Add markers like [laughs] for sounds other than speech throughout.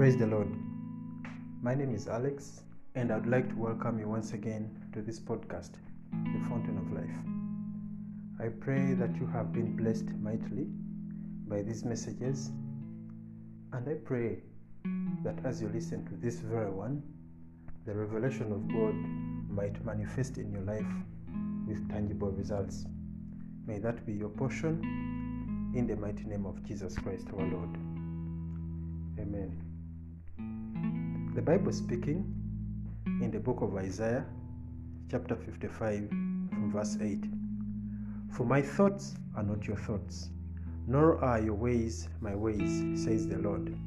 Praise the Lord. My name is Alex, and I'd like to welcome you once again to this podcast, The Fountain of Life. I pray that you have been blessed mightily by these messages, and I pray that as you listen to this very one, the revelation of God might manifest in your life with tangible results. May that be your portion in the mighty name of Jesus Christ our Lord. Amen. The Bible speaking in the book of Isaiah, chapter 55, from verse 8 For my thoughts are not your thoughts, nor are your ways my ways, says the Lord.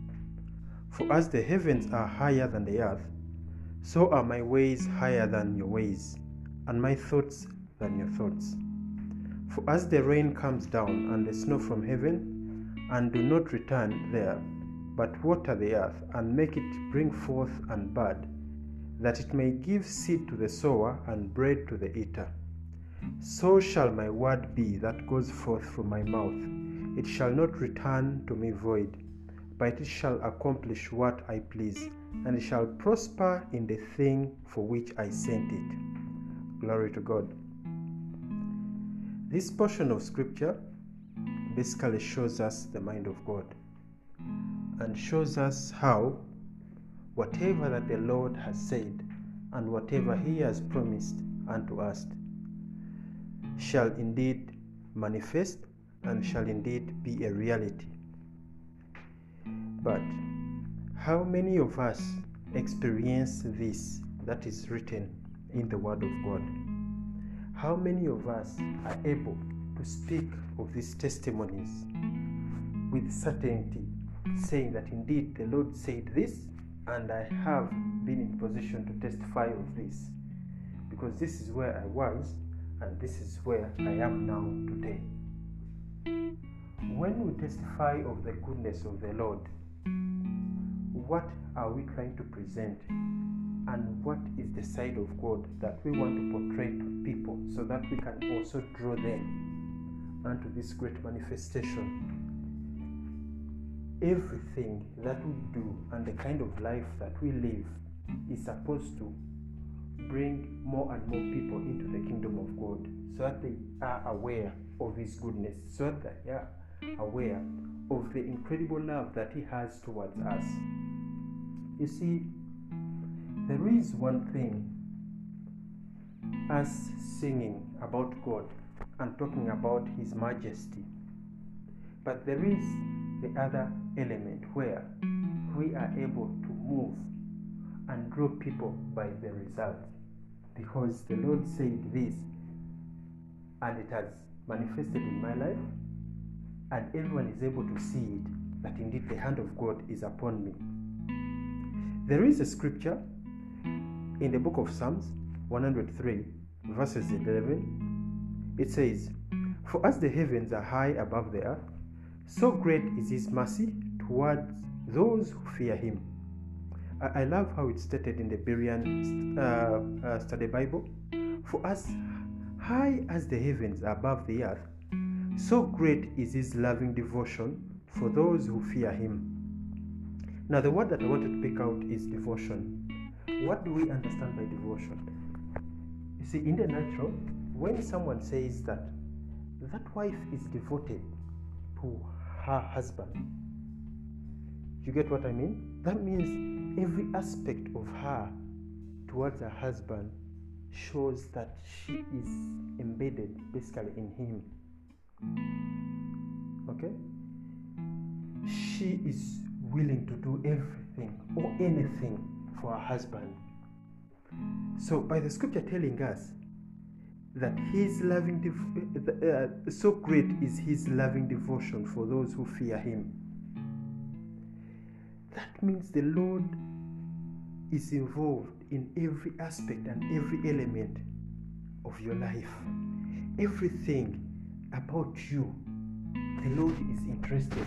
For as the heavens are higher than the earth, so are my ways higher than your ways, and my thoughts than your thoughts. For as the rain comes down and the snow from heaven, and do not return there, but water the earth, and make it bring forth and bud, that it may give seed to the sower and bread to the eater. So shall my word be that goes forth from my mouth. It shall not return to me void, but it shall accomplish what I please, and it shall prosper in the thing for which I sent it. Glory to God. This portion of scripture basically shows us the mind of God and shows us how whatever that the Lord has said and whatever He has promised unto us shall indeed manifest and shall indeed be a reality. But how many of us experience this that is written in the Word of God? How many of us are able to speak of these testimonies with certainty, saying that indeed the Lord said this, and I have been in position to testify of this? Because this is where I was, and this is where I am now today. When we testify of the goodness of the Lord, what are we trying to present? And what is the side of God that we want to portray to people so that we can also draw them unto this great manifestation? Everything that we do and the kind of life that we live is supposed to bring more and more people into the kingdom of God so that they are aware of His goodness, so that they are aware of the incredible love that He has towards us. You see, there is one thing us singing about God and talking about His majesty, but there is the other element where we are able to move and draw people by the result because the Lord said this and it has manifested in my life and everyone is able to see it that indeed the hand of God is upon me. There is a scripture in the book of Psalms 103, verses 11. It says, For as the heavens are high above the earth, so great is his mercy towards those who fear him. I, I love how it's stated in the Berean uh, uh, Study Bible. For as high as the heavens above the earth, so great is his loving devotion for those who fear him. Now, the word that I wanted to pick out is devotion. What do we understand by devotion? You see, in the natural, when someone says that that wife is devoted to her husband, you get what I mean? That means every aspect of her towards her husband shows that she is embedded basically in him. Okay? She is willing to do everything or anything for her husband. So, by the scripture telling us that his loving, dev- uh, so great is his loving devotion for those who fear him, that means the Lord is involved in every aspect and every element of your life. Everything about you, the Lord is interested.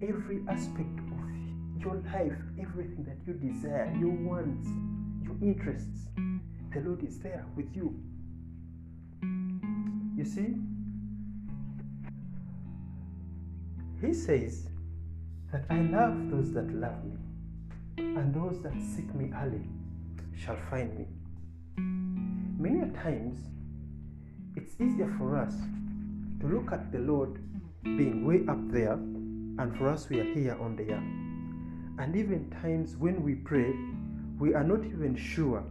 Every aspect of your life, everything that you desire, your wants, your interests, the Lord is there with you. You see, He says that I love those that love me. and those that seek me early shall find me. Many times, it's easier for us to look at the Lord being way up there, and for us, we are here on the earth. And even times when we pray, we are not even sure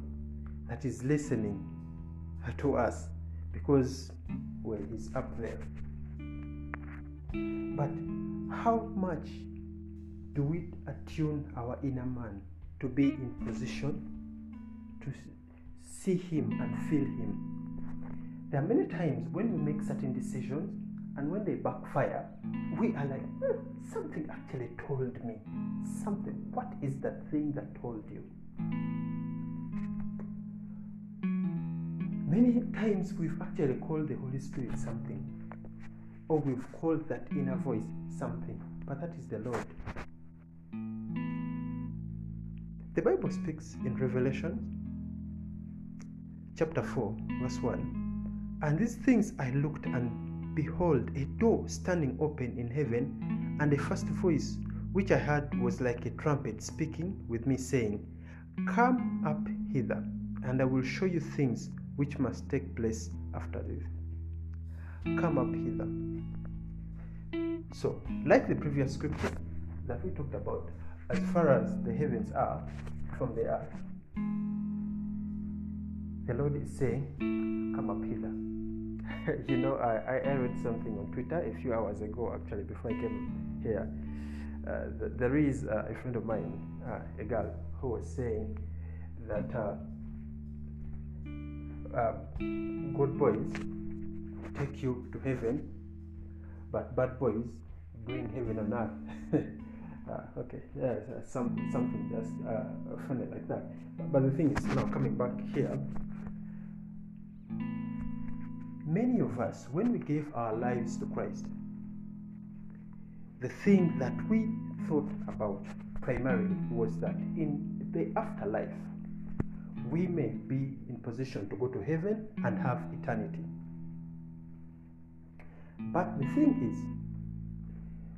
that He's listening to us because, well, He's up there. But how much do we attune our inner man to be in position to see Him and feel Him? There are many times when we make certain decisions and when they backfire, we are like, hmm, something actually told me. Something. What is that thing that told you? Many times we've actually called the Holy Spirit something, or we've called that inner voice something, but that is the Lord. The Bible speaks in Revelation chapter 4, verse 1. And these things I looked and behold, a door standing open in heaven, and a first voice which I heard was like a trumpet speaking with me, saying, Come up hither, and I will show you things which must take place after this. Come up hither. So, like the previous scripture that we talked about, as far as the heavens are from the earth, the Lord is saying, Come up hither. [laughs] you know, I, I read something on Twitter a few hours ago, actually, before I came here. Uh, th- there is uh, a friend of mine, uh, a girl, who was saying that uh, uh, good boys take you to heaven, but bad boys bring heaven on earth. [laughs] Uh, okay, yeah, some, something just funny like that. But the thing is, now coming back here, Many of us, when we gave our lives to Christ, the thing that we thought about primarily was that in the afterlife, we may be in position to go to heaven and have eternity. But the thing is,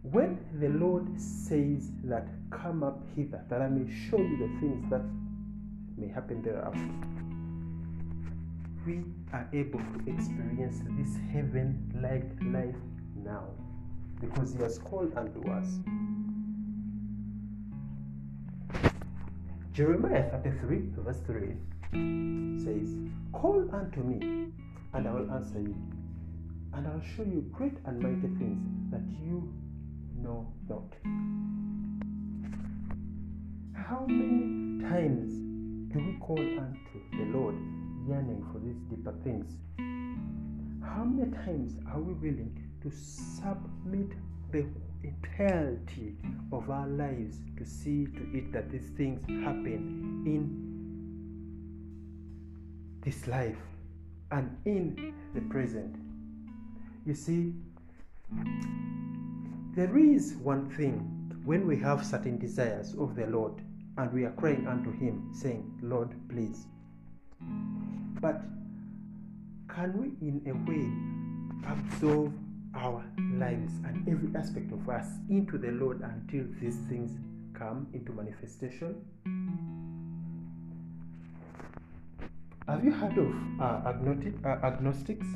when the Lord says that, Come up hither, that I may show you the things that may happen thereafter, we are able to experience this heaven like life now because He has called unto us. Jeremiah 33, verse 3 says, Call unto me, and I will answer you, and I'll show you great and mighty things that you know not. How many times do we call unto the Lord yearning for these deeper things. How many times are we willing to submit the entirety of our lives to see to it that these things happen in this life and in the present? You see, there is one thing when we have certain desires of the Lord and we are crying unto Him, saying, Lord, please but can we, in a way, absorb our lives and every aspect of us into the Lord until these things come into manifestation? Have you heard of uh, uh, agnostics?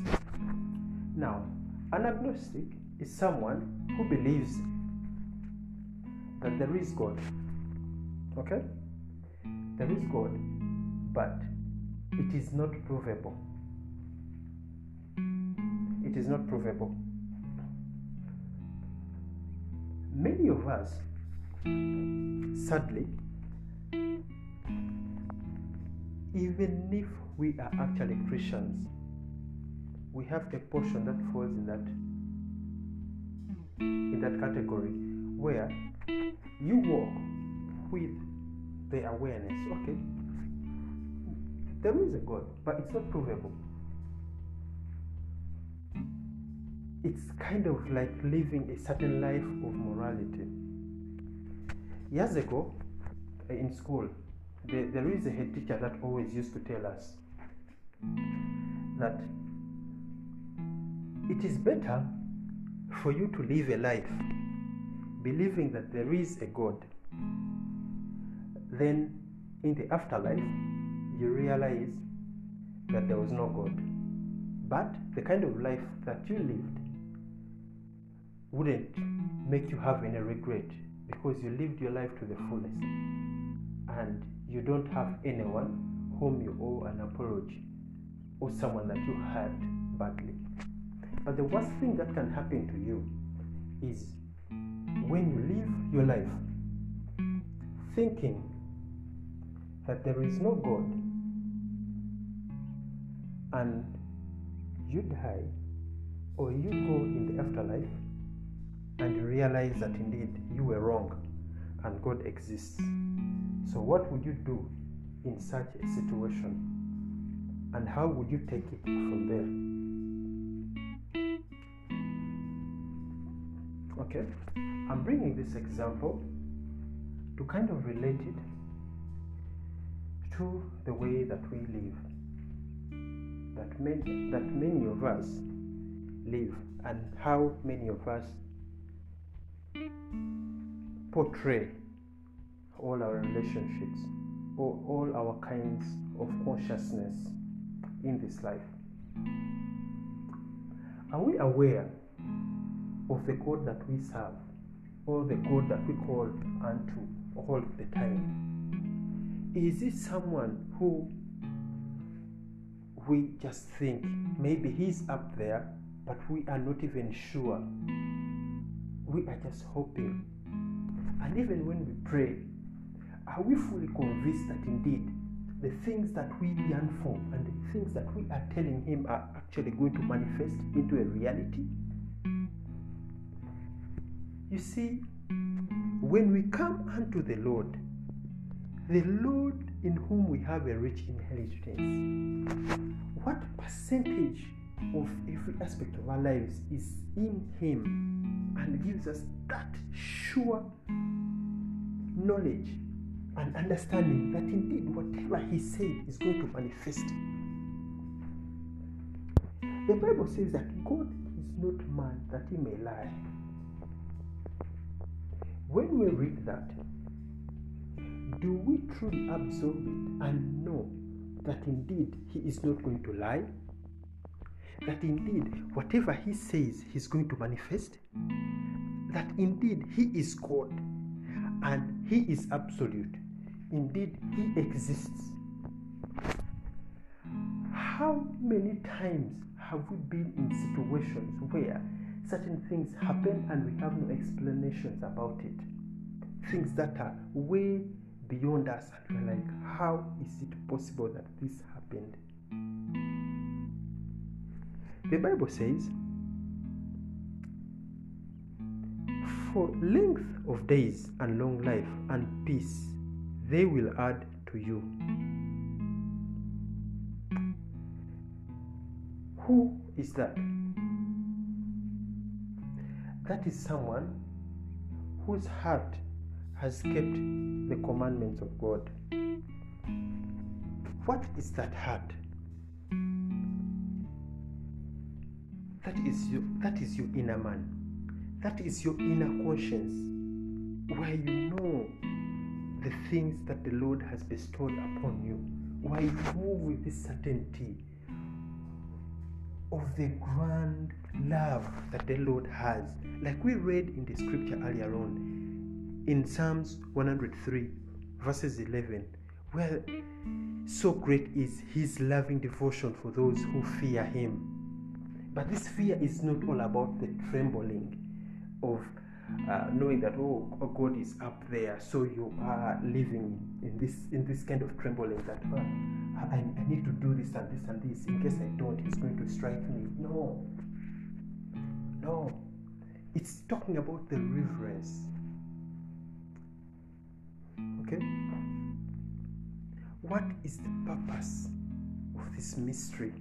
Now, an agnostic is someone who believes that there is God. Okay? There is God, but it is not provable. It is not provable. Many of us, sadly, even if we are actually Christians, we have a portion that falls in that in that category where you walk with the awareness, okay, there is a God, but it's not provable. It's kind of like living a certain life of morality. Years ago, uh, in school, there, there is a head teacher that always used to tell us that it is better for you to live a life believing that there is a God then in the afterlife, you realize that there was no God. But the kind of life that you lived wouldn't make you have any regret because you lived your life to the fullest and you don't have anyone whom you owe an apology or someone that you hurt badly. But the worst thing that can happen to you is when you live your life thinking that there is no God and you die or you go in the afterlife and you realize that indeed you were wrong and God exists. So, what would you do in such a situation? And how would you take it from there? Okay, I'm bringing this example to kind of relate it to the way that we live. That many, that many of us live, and how many of us portray all our relationships or all our kinds of consciousness in this life. Are we aware of the God that we serve or the God that we call unto all the time? Is it someone who we just think maybe he's up there, but we are not even sure? We are just hoping. And even when we pray, are we fully convinced that indeed the things that we yearn for and the things that we are telling Him are actually going to manifest into a reality? You see, when we come unto the Lord, the Lord in whom we have a rich inheritance, what percentage of every aspect of our lives is in Him and gives us that sure knowledge and understanding that indeed whatever He said is going to manifest. The Bible says that God is not man that He may lie. When we read that, do we truly absorb it and know that indeed He is not going to lie? That indeed whatever He says He's going to manifest? That indeed He is God and He is absolute. Indeed, He exists. How many times have we been in situations where certain things happen and we have no explanations about it? Things that are way beyond us, and we're like, how is it possible that this happened? The Bible says, For length of days and long life and peace they will add to you. Who is that? That is someone whose heart has kept the commandments of God. What is that heart? That is you that is your inner man. That is your inner conscience where you know the things that the Lord has bestowed upon you, where you move with this certainty of the grand love that the Lord has. Like we read in the scripture earlier on, in Psalms 103, verses 11, where so great is his loving devotion for those who fear him. But this fear is not all about the trembling of uh, knowing that oh God is up there, so you are living in this in this kind of trembling that oh, I, I need to do this and this and this. In case I don't, He's going to strike me. No, no, it's talking about the reverence. Okay, what is the purpose of this mystery,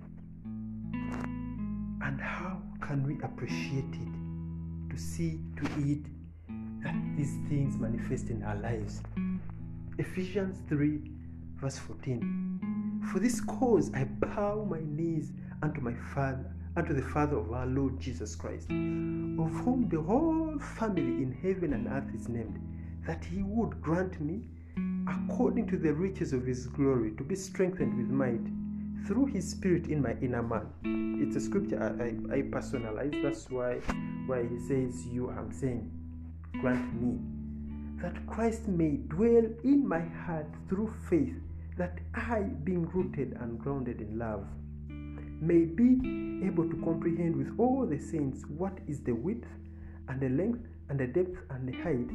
and how can we appreciate it? See, to eat, that these things manifest in our lives. Ephesians 3, verse 14. For this cause I bow my knees unto my Father, unto the Father of our Lord Jesus Christ, of whom the whole family in heaven and earth is named, that he would grant me according to the riches of his glory, to be strengthened with might through his spirit in my inner man. It's a scripture I, I, I personalize. That's why why he says you, I'm saying, grant me. That Christ may dwell in my heart through faith, that I, being rooted and grounded in love, may be able to comprehend with all the saints what is the width and the length and the depth and the height,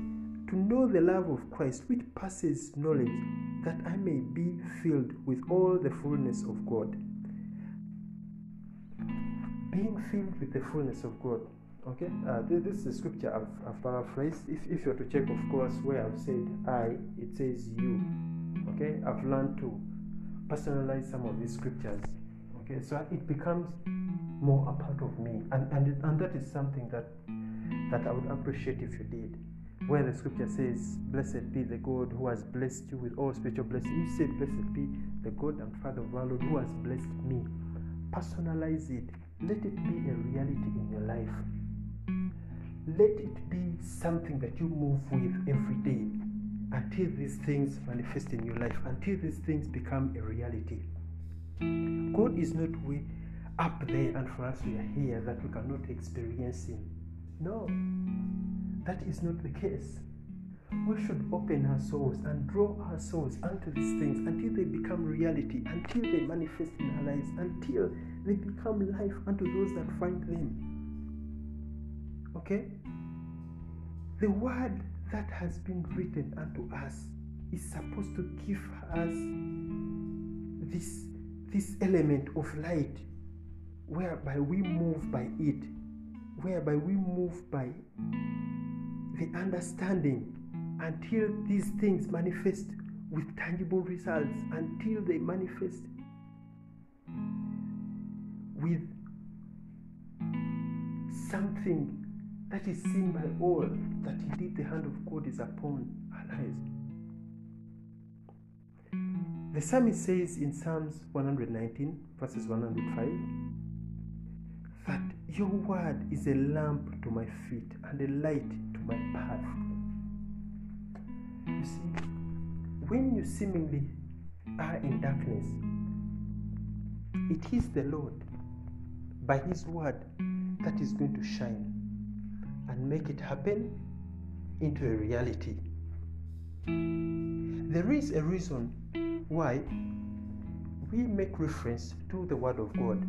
to know the love of Christ which passes knowledge, that I may be filled with all the fullness of God. Being filled with the fullness of God. Okay, uh, this, is the scripture I've, I've paraphrased. If, if you're to check, of course, where I've said I, it says you. Okay, I've learned to personalize some of these scriptures. Okay, so it becomes more a part of me, and and, and that is something that that I would appreciate if you did. Where the scripture says, Blessed be the God who has blessed you with all spiritual blessings. You say, Blessed be the God and Father of our Lord who has blessed me. Personalize it. Let it be a reality in your life. Let it be something that you move with every day until these things manifest in your life, until these things become a reality. God is not way up there, and for us we are here that we cannot experience Him. No, that is not the case. We should open our souls and draw our souls unto these things until they become reality, until they manifest in our lives, until they become life unto those that find them. Okay? The word that has been written unto us is supposed to give us this, this element of light whereby we move by it whereby we move by the understanding until these things manifest with tangible results, until they manifest with something that is seen by all that indeed the hand of God is upon our lives. The psalmist says in Psalms 119, verses 105, that your word is a lamp to my feet and a light to my path. You see, when you seemingly are in darkness, it is the Lord, by His word, that is going to shine and make it happen into a reality. There is a reason why we make reference to the Word of God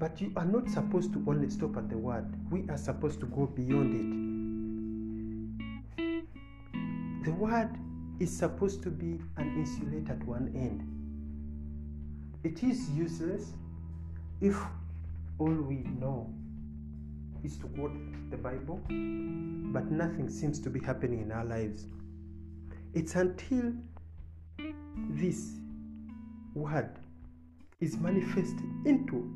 but you are not supposed to only stop at the word, we are supposed to go beyond it. The word is supposed to be an insulator at one end. It is useless if all we know is to quote the Bible, but nothing seems to be happening in our lives. It's until this word is manifested into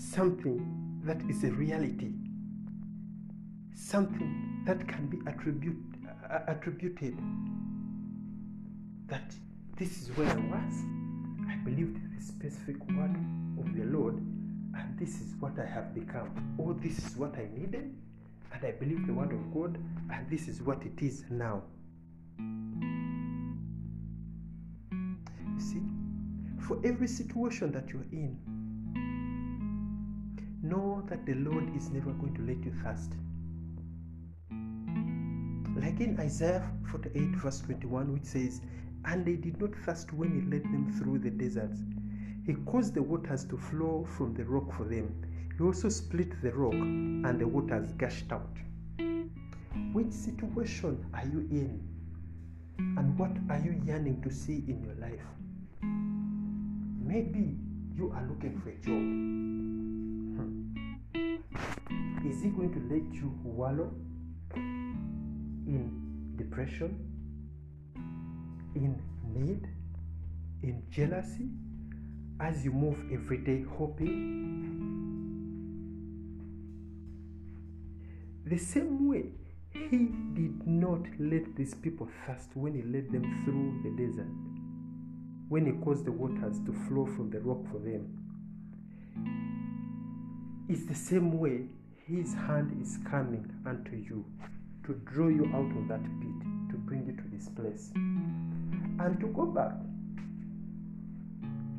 something that is a reality, something that can be attribute, uh, attributed that this is where I was. I believed the specific word of the Lord, and this is what I have become. Or this is what I needed, and I believe the word of God, and this is what it is now. You see, for every situation that you're in, know that the Lord is never going to let you thirst. Like in Isaiah 48, verse 21, which says, And they did not thirst when he led them through the deserts. He caused the waters to flow from the rock for them. He also split the rock, and the waters gushed out. Which situation are you in? And what are you yearning to see in your life? Maybe you are looking for a job is he going to let you wallow in depression, in need, in jealousy, as you move every day hoping? The same way, he did not let these people thirst when he led them through the desert, when he caused the waters to flow from the rock for them. It's the same way his hand is coming unto you to draw you out of that pit, to bring you to this place. And to go back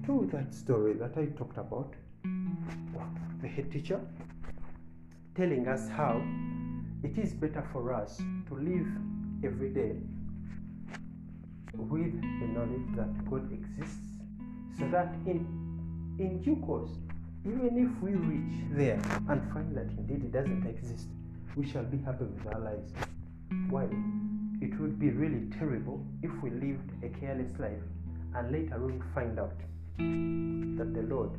to that story that I talked about, the head teacher telling us how it is better for us to live every day with the knowledge that God exists so that in in due course even if we reach there and find that indeed it doesn't exist we shall be happy with our lives. Why? It would be really terrible if we lived a careless life and later on find out that the lord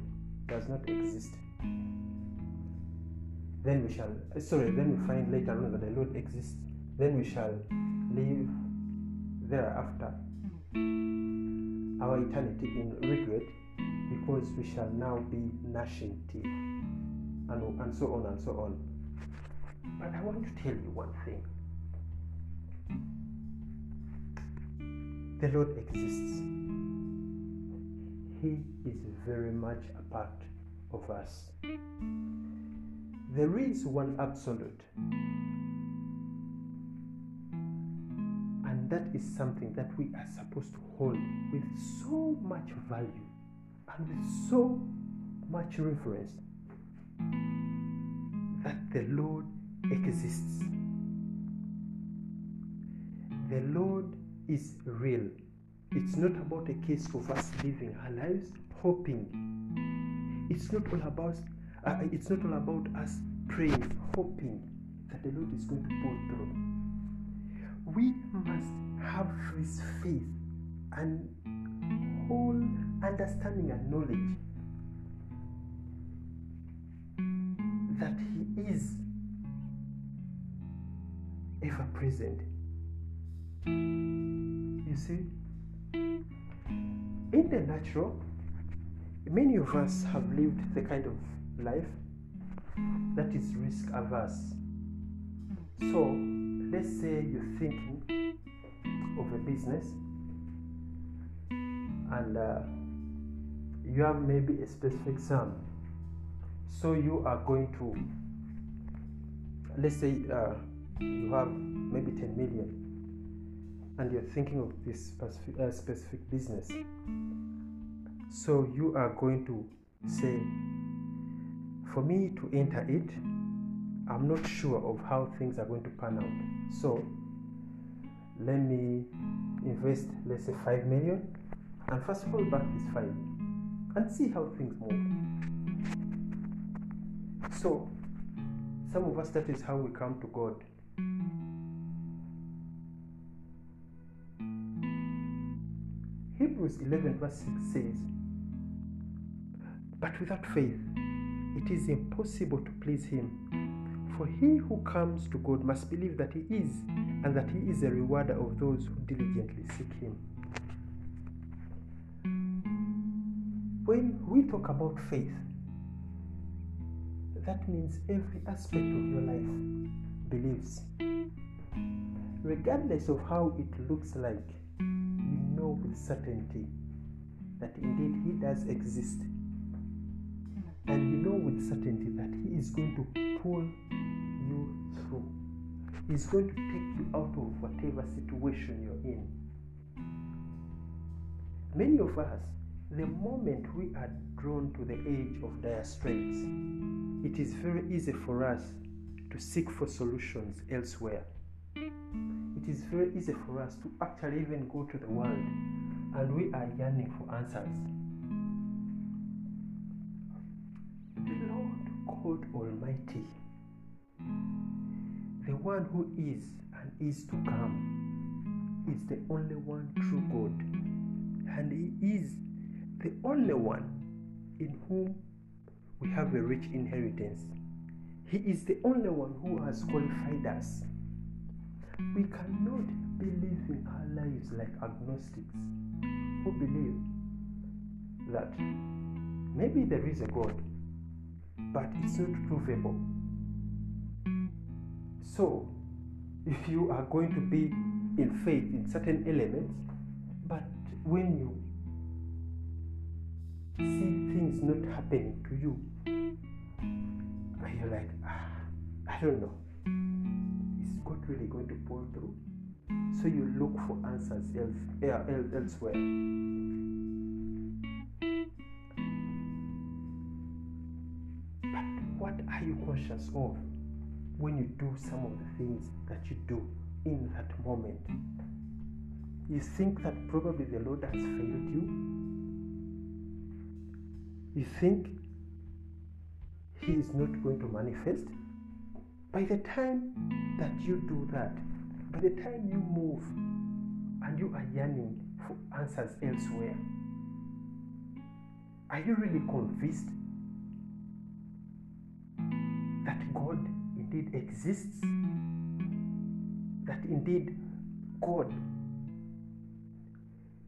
does not exist. Then we shall eh, sorry then we find later on that the lord exists. Then we shall live thereafter. Mm. Our eternity in regret because we shall now be gnashing teeth. And, and so on and so on. But i want to tell you one thing. The lord exists. He is very much a part of us. There is one absolute. And that is something that we are supposed to hold with so much value and with so much reverence that the Lord exists. The Lord is real. It's not about a case of us living our lives hoping. It's not all about uh, it's not all about us praying, hoping that the Lord is going to pull through. We must have this faith and whole understanding and knowledge that He is ever present. You see, in the natural, many of us have lived the kind of life that is risk averse. So, let's say you're thinking of a business and uh, you have maybe a specific sum. So, you are going to, let's say uh, you have maybe 10 million and you're thinking of this specific, uh, specific business. So, you are going to say, for me to enter it, I'm not sure of how things are going to pan out. So let me invest, let's say, 5 million and first of all, back this 5 and see how things move. So, some of us, that is how we come to God. Hebrews 11, verse 6 says, But without faith, it is impossible to please him. For he who comes to God must believe that he is, and that he is a rewarder of those who diligently seek him. When we talk about faith, that means every aspect of your life believes. Regardless of how it looks like, you know with certainty that indeed He does exist and you know with certainty that He is going to pull you through. He's going to take you out of whatever situation you're in. Many of us, the moment we are drawn to the edge of dire straits, it is very easy for us to seek for solutions elsewhere. It is very easy for us to actually even go to the world and we are yearning for answers. The Lord God Almighty, the one who is and is to come, is the only one true God, and He is the only one in whom we have a rich inheritance. He is the only one who has qualified us. We cannot be living our lives like agnostics who believe that maybe there is a God but it's not provable. So, if you are going to be in faith in certain elements, but when you see things not happening to you, And you're like, ah, I don't know. Is God really going to pull through? so you look for answers elsewhere. But what are you conscious of when you do some of the things that you do in that moment? You think that probably the Lord has failed you? You think He is not going to manifest? By the time that you do that, by the time you move and you are yearning for answers elsewhere, are you really convinced that God indeed exists? That indeed God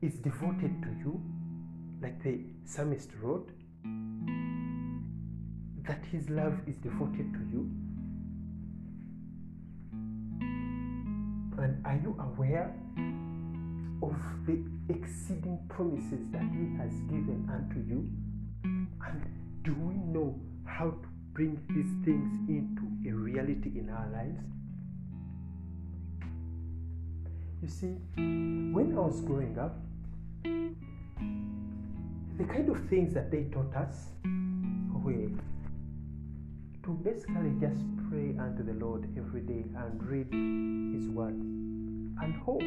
is devoted to you, like the psalmist wrote? That his love is devoted to you? And are you aware of the exceeding promises that He has given unto you? And do we know how to bring these things into a reality in our lives? You see, when I was growing up, the kind of things that they taught us were to basically just pray unto the Lord every day and read His Word and hope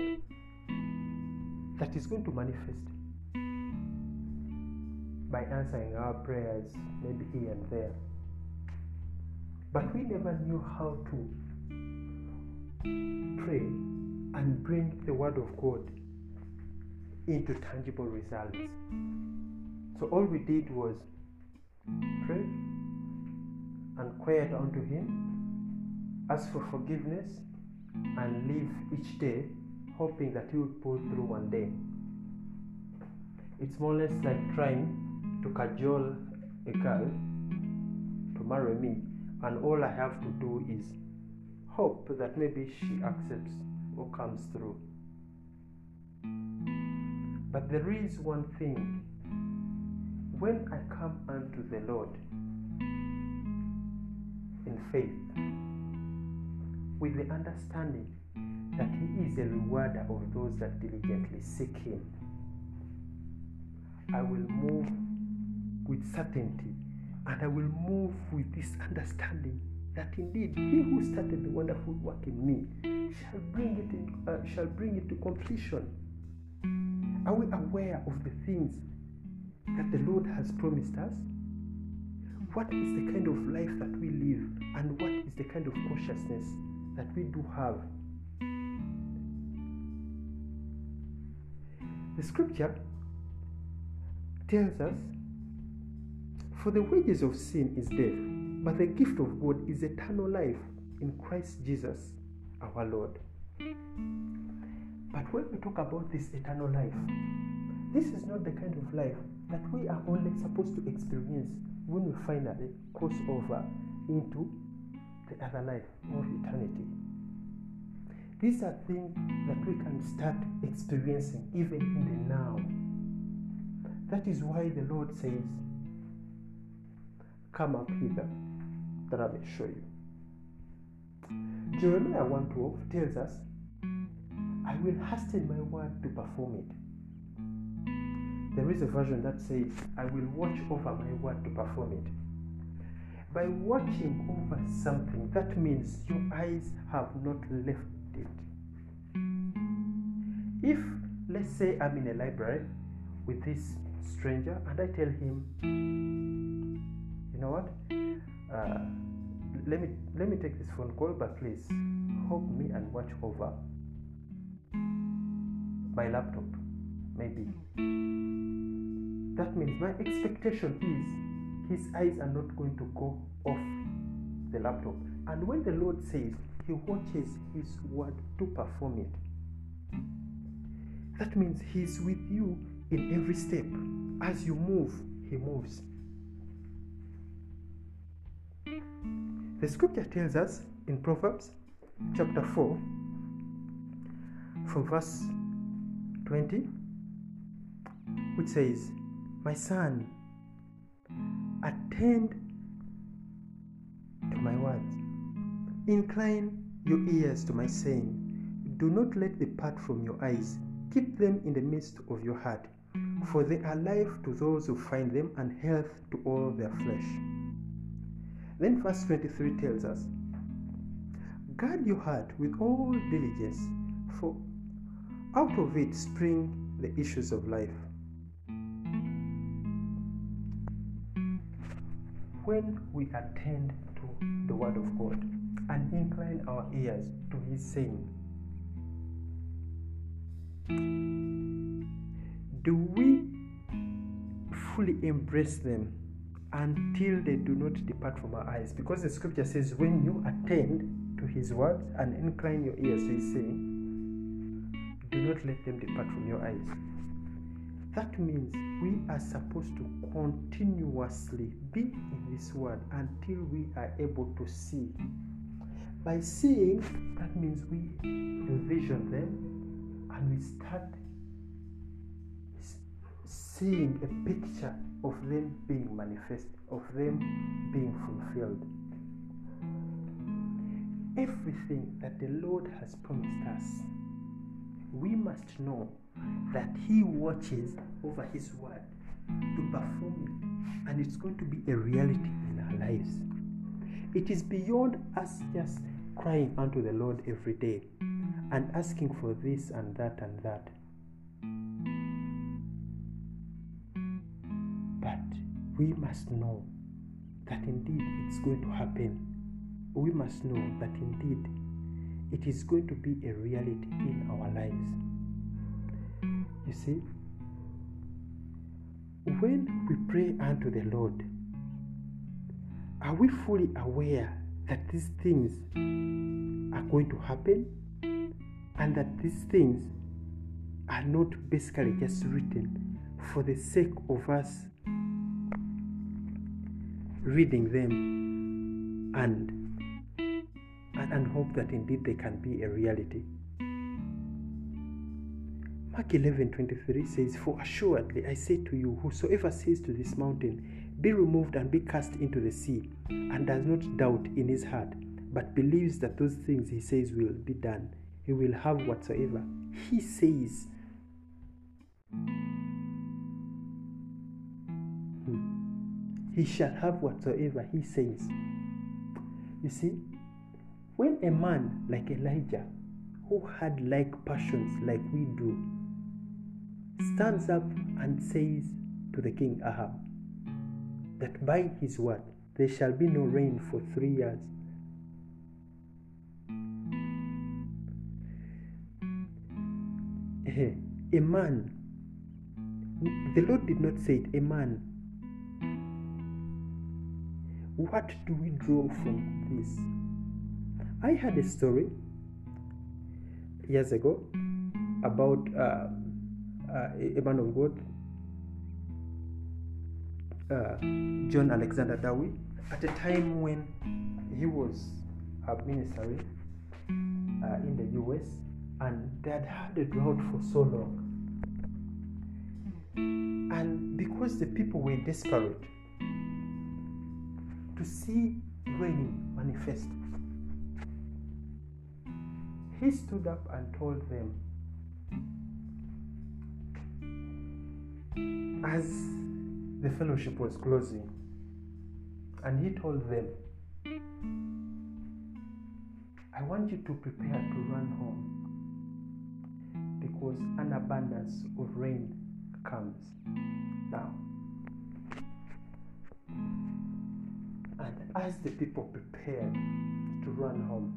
that He's going to manifest by answering our prayers, maybe here and there. But we never knew how to pray and bring the Word of God into tangible results. So all we did was pray and quiet unto Him, ask for forgiveness, and live each day hoping that He will pull through one day. It's more or less like trying to cajole a girl to marry me, and all I have to do is hope that maybe she accepts or comes through. But there is one thing when I come unto the Lord, in faith with the understanding that He is a rewarder of those that diligently seek Him. I will move with certainty and I will move with this understanding that indeed He who started the wonderful work in me shall bring it, in, uh, shall bring it to completion. Are we aware of the things that the Lord has promised us? what is the kind of life that we live and what is the kind of consciousness that we do have. The scripture tells us, For the wages of sin is death, but the gift of God is eternal life in Christ Jesus our Lord. But when we talk about this eternal life, this is not the kind of life that we are only supposed to experience when we finally cross over into the other life of eternity. These are things that we can start experiencing even in the now. That is why the Lord says, Come up hither, that I may show you. Jeremiah 1:12 tells us, I will hasten my word to perform it. There is a version that says, I will watch over my word to perform it. By watching over something, that means your eyes have not left it. If, let's say, I'm in a library with this stranger and I tell him, you know what? Uh, let me let me take this phone call, but please help me and watch over my laptop, maybe that means my expectation is his eyes are not going to go off the laptop. And when the Lord says he watches his word to perform it, that means he's with you in every step. As you move, he moves. The scripture tells us in Proverbs chapter 4, from verse 20, which says, my son, attend to my words. Incline your ears to my saying. Do not let them depart from your eyes. Keep them in the midst of your heart, for they are life to those who find them and health to all their flesh. Then verse 23 tells us Guard your heart with all diligence, for out of it spring the issues of life. When we attend to the Word of God and incline our ears to His saying, do we fully embrace them until they do not depart from our eyes? Because the scripture says, when you attend to his words and incline your ears to his saying, do not let them depart from your eyes. That means we are supposed to continuously be in this world until we are able to see. By seeing, that means we envision them and we start seeing a picture of them being manifest, of them being fulfilled. Everything that the Lord has promised us, we must know that He watches over His word to perform it, and it's going to be a reality in our lives. It is beyond us just crying unto the Lord every day and asking for this and that and that. But we must know that indeed it's going to happen. We must know that indeed it is going to be a reality in our lives. You see, when we pray unto the Lord, are we fully aware that these things are going to happen and that these things are not basically just written for the sake of us reading them and, and, and hope that indeed they can be a reality. Mark 11 23 says, For assuredly I say to you, whosoever says to this mountain, Be removed and be cast into the sea, and does not doubt in his heart, but believes that those things he says will be done, he will have whatsoever he says. Hmm. he shall have whatsoever he says. You see, when a man like Elijah, who had like passions like we do, stands up and says to the king Ahab that by his word there shall be no rain for three years. [laughs] A man, the Lord did not say it, a man what do we draw from this? I had a story years ago about uh, uh, a man of God, uh, John Alexander Dowie, at a time when he was a ministry uh, in the US and they had had a drought for so long. And because the people were desperate, to see rain manifest. He stood up and told them, as the fellowship was closing, and he told them, I want you to prepare to run home because an abundance of rain comes now. And as the people prepared to run home,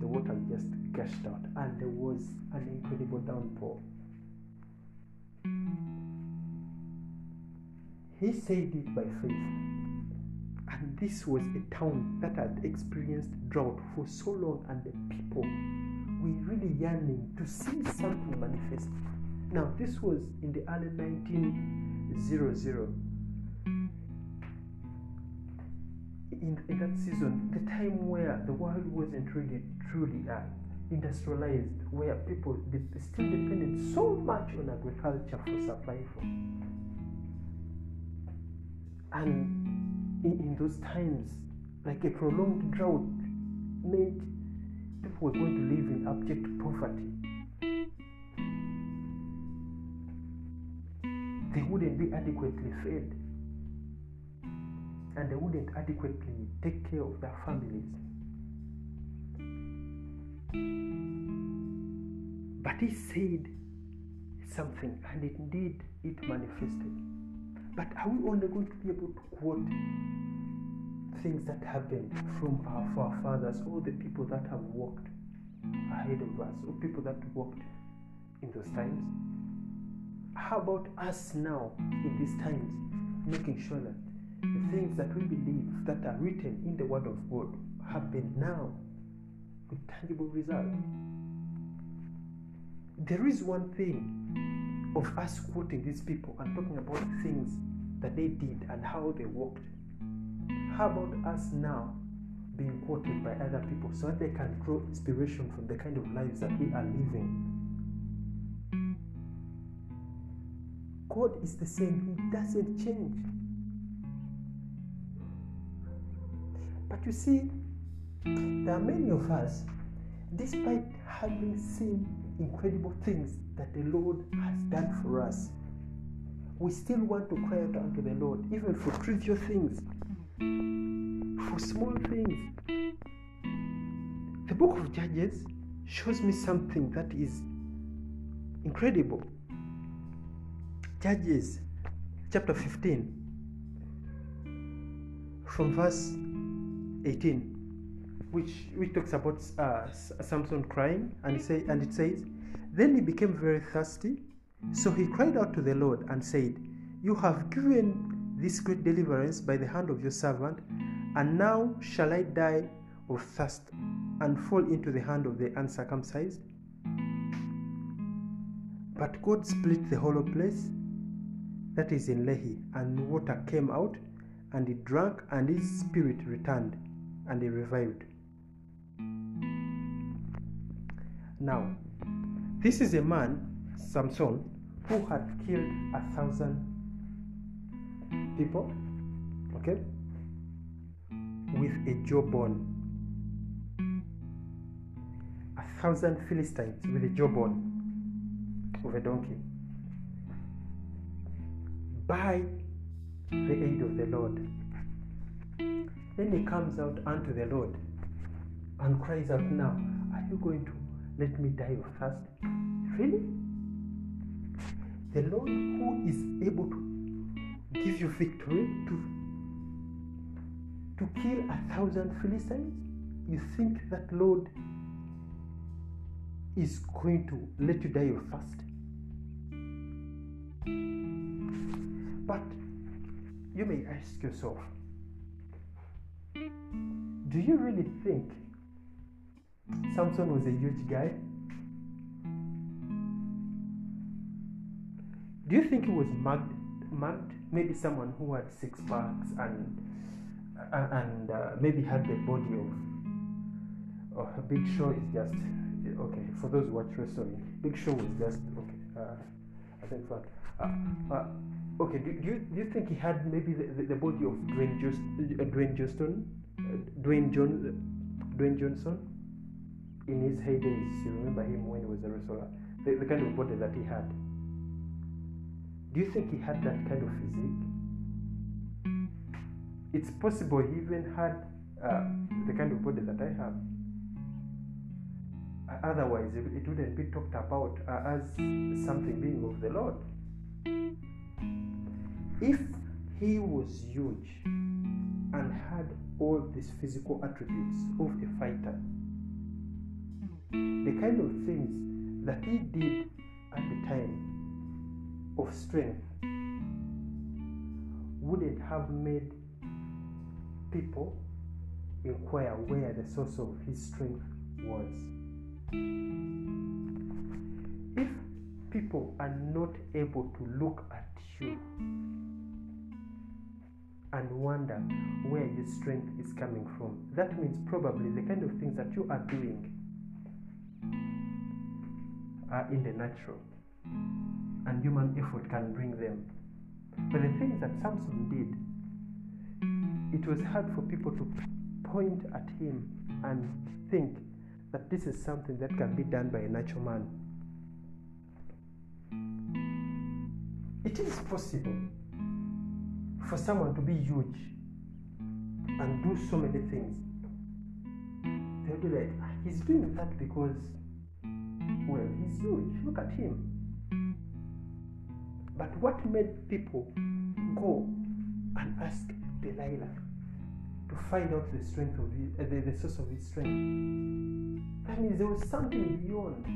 the water just gushed out and there was an incredible downpour. He said it by faith. And this was a town that had experienced drought for so long, and the people were really yearning to see something manifest. Now, this was in the early 1900 in, in that season, the time where the world wasn't really truly uh, industrialized, where people still depended so much on agriculture for survival. And in, those times, like a prolonged drought meant people were going to live in abject poverty. They wouldn't be adequately fed, and they wouldn't adequately take care of their families. But he said something, and indeed it manifested. But are we only going to be able to quote things that happened from our forefathers or the people that have walked ahead of us or people that walked in those times? How about us now in these times, making sure that the things that we believe that are written in the Word of God happen now with tangible results? There is one thing of us quoting these people and talking about things that they did and how they walked. How about us now being quoted by other people so that they can draw inspiration from the kind of lives that we are living? God is the same, He doesn't change. But you see, there are many of us, despite having seen incredible things that the Lord has done for us, we still want to cry out unto the Lord, even for trivial things, for small things. The book of Judges shows me something that is incredible. Judges chapter 15, from verse 18, which, which talks about uh, Samson crying, and, say, and it says, Then he became very thirsty so he cried out to the Lord and said, You have given this great deliverance by the hand of your servant, and now shall I die of thirst and fall into the hand of the uncircumcised? But God split the hollow place that is in Lehi, and water came out, and he drank, and his spirit returned, and he revived. Now, this is a man Samson, who had killed a thousand people, okay, with a jawbone. A thousand Philistines with a jawbone of a donkey. By the aid of the Lord. Then he comes out unto the Lord and cries out, Now, are you going to let me die of thirst? Really? The Lord who is able to give you victory to to kill a thousand Philistines, you think that Lord is going to let you die of thirst? But you may ask yourself, do you really think Samson was a huge guy? Do you think he was mugged? Mugged? Maybe someone who had six packs and uh, and uh, maybe had the body of. Oh, Big Show is just okay. For those who watch wrestling, Big Show was just okay. Uh, I think for uh, uh, okay. Do, do, you do you think he had maybe the, the, the body of Dwayne Just uh, Dwayne Johnston, Dwayne John Dwayne Johnson in his heydays? You remember him when he was a wrestler? The, the kind of body that he had. Do you think he had that kind of physique? It's possible he even had uh, the kind of body that I have. Otherwise, it wouldn't be talked about uh, as something being of the Lord. If he was huge and had all these physical attributes of a fighter, the kind of things that he did at the time of strength wouldn't have made people inquire where the source of his strength was. If people are not able to look at you and wonder where your strength is coming from, that means probably the kind of things that you are doing are in the natural and human effort can bring them. But the things that Samson did, it was hard for people to point at him and think that this is something that can be done by a natural man. It is possible for someone to be huge and do so many things. They'll be like, "Ah, he's doing that because, well, he's huge. Look at him. But what made people go and ask Delilah to find out the strength of his, uh, the, the source of his strength? That means there was something beyond.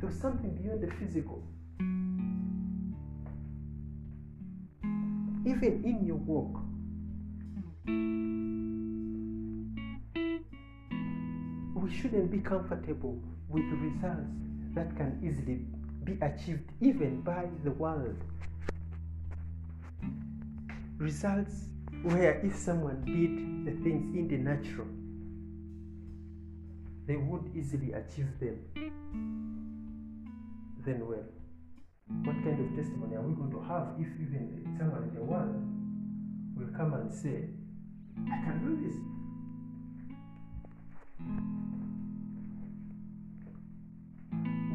There was something beyond the physical. Even in your walk, we shouldn't be comfortable with results that can easily be achieved even by the world. Results where if someone did the things in the natural, they would easily achieve them. Then, well, what kind of testimony are we going to have if even someone in the world will come and say, I can do this?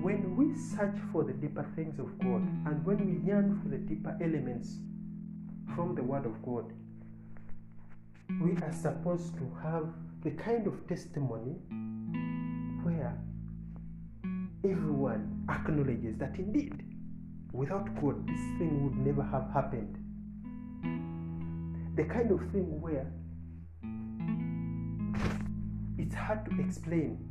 When we search for the deeper things of God and when we yearn for the deeper elements from the Word of God, we are supposed to have the kind of testimony where everyone acknowledges that indeed, without God, this thing would never have happened. The kind of thing where it's hard to explain.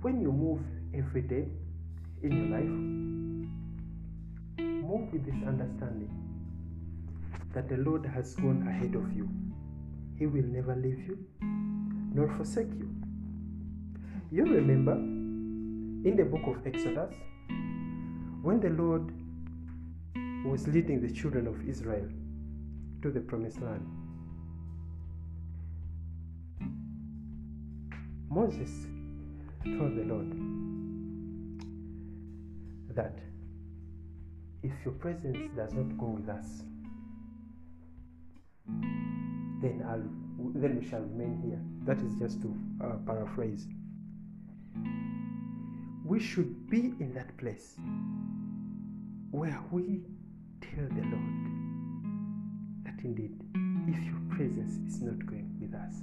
When you move every day in your life, move with this understanding that the Lord has gone ahead of you. He will never leave you nor forsake you. You remember in the book of Exodus when the Lord was leading the children of Israel to the promised land. Moses told the Lord that if your presence does not go with us, then I'll then we shall remain here. That is just to uh, paraphrase. We should be in that place where we tell the Lord that indeed, if your presence is not going with us,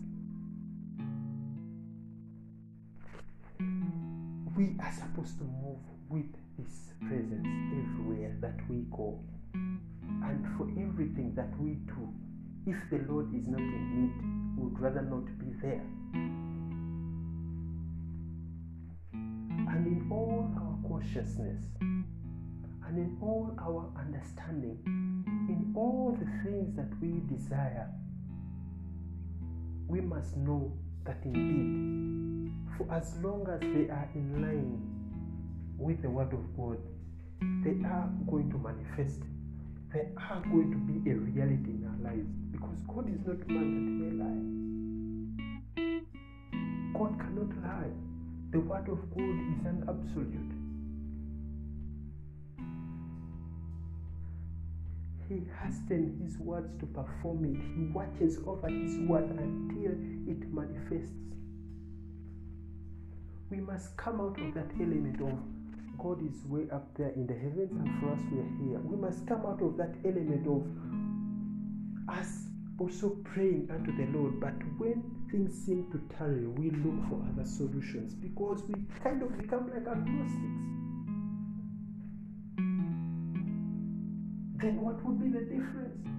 we are supposed to move with this presence everywhere that we go. And for everything that we do, if the Lord is not in need, we would rather not be there. And in all our consciousness, and in all our understanding, in all the things that we desire, we must know that indeed, for as long as they are in line with the Word of God, they are going to manifest. They are going to be a reality in our lives because God is not man that may lie. God cannot lie. The Word of God is an absolute. He hastens his words to perform it. He watches over his word until it manifests. We must come out of that element of God is way up there in the heavens and for us we are here. We must come out of that element of us also praying unto the Lord. But when things seem to tarry, we look for other solutions because we kind of become like agnostics. then what would be the difference?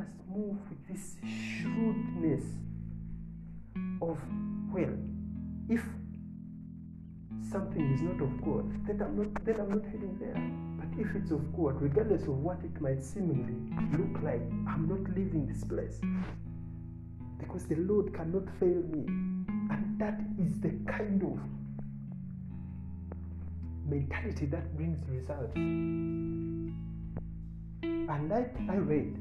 Must move with this shrewdness of, well, if something is not of God, then I'm not then I'm not heading there. But if it's of God, regardless of what it might seemingly look like, I'm not leaving this place. Because the Lord cannot fail me. And that is the kind of mentality that brings results. And like I read,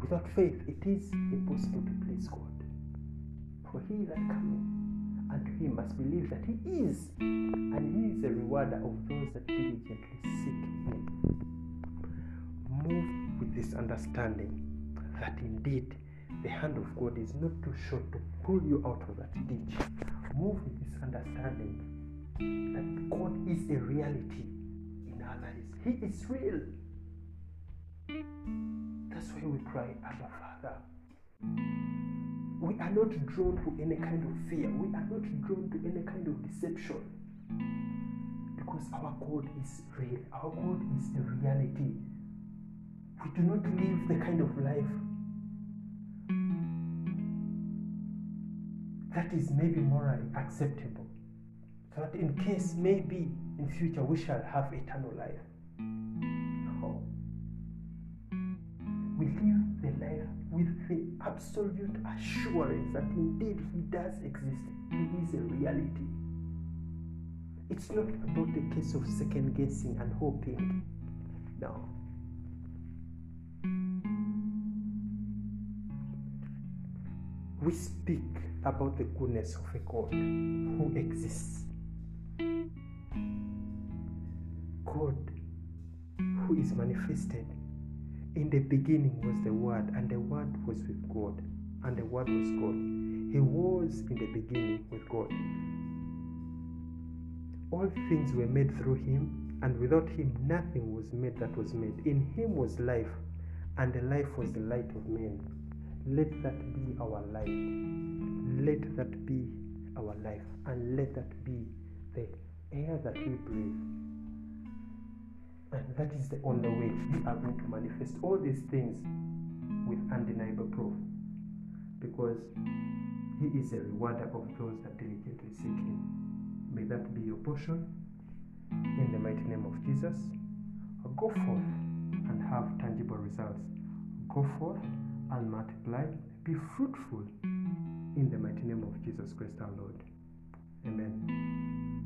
without faith it is impossible to please God. For he that cometh unto him must believe that he is, and he is a rewarder of those that diligently seek him. move with this understanding that indeed the hand of God is not too short to pull you out of that ditch. Move with this understanding that God is a reality in our lives. He is real. That's why we cry, Abba Father. We are not drawn to any kind of fear. We are not drawn to any kind of deception. Because our God is real. Our God is the reality. We do not live the kind of life that is maybe morally acceptable. That in case maybe in future we shall have eternal life. Live the life with the absolute assurance that indeed He does exist. He is a reality. It's not about the case of second guessing and hoping. No. We speak about the goodness of a God who exists. God who is manifested. In the beginning was the Word, and the Word was with God, and the Word was God. He was in the beginning with God. All things were made through him, and without him nothing was made that was made. In him was life, and the life was the light of men. Let that be our light. Let that be our life, and let that be the air that we breathe. And that is the only way we are going to manifest all these things with undeniable proof. Because He is a rewarder of those that diligently seek Him. May that be your portion. In the mighty name of Jesus, go forth and have tangible results. Go forth and multiply. Be fruitful in the mighty name of Jesus Christ our Lord. Amen.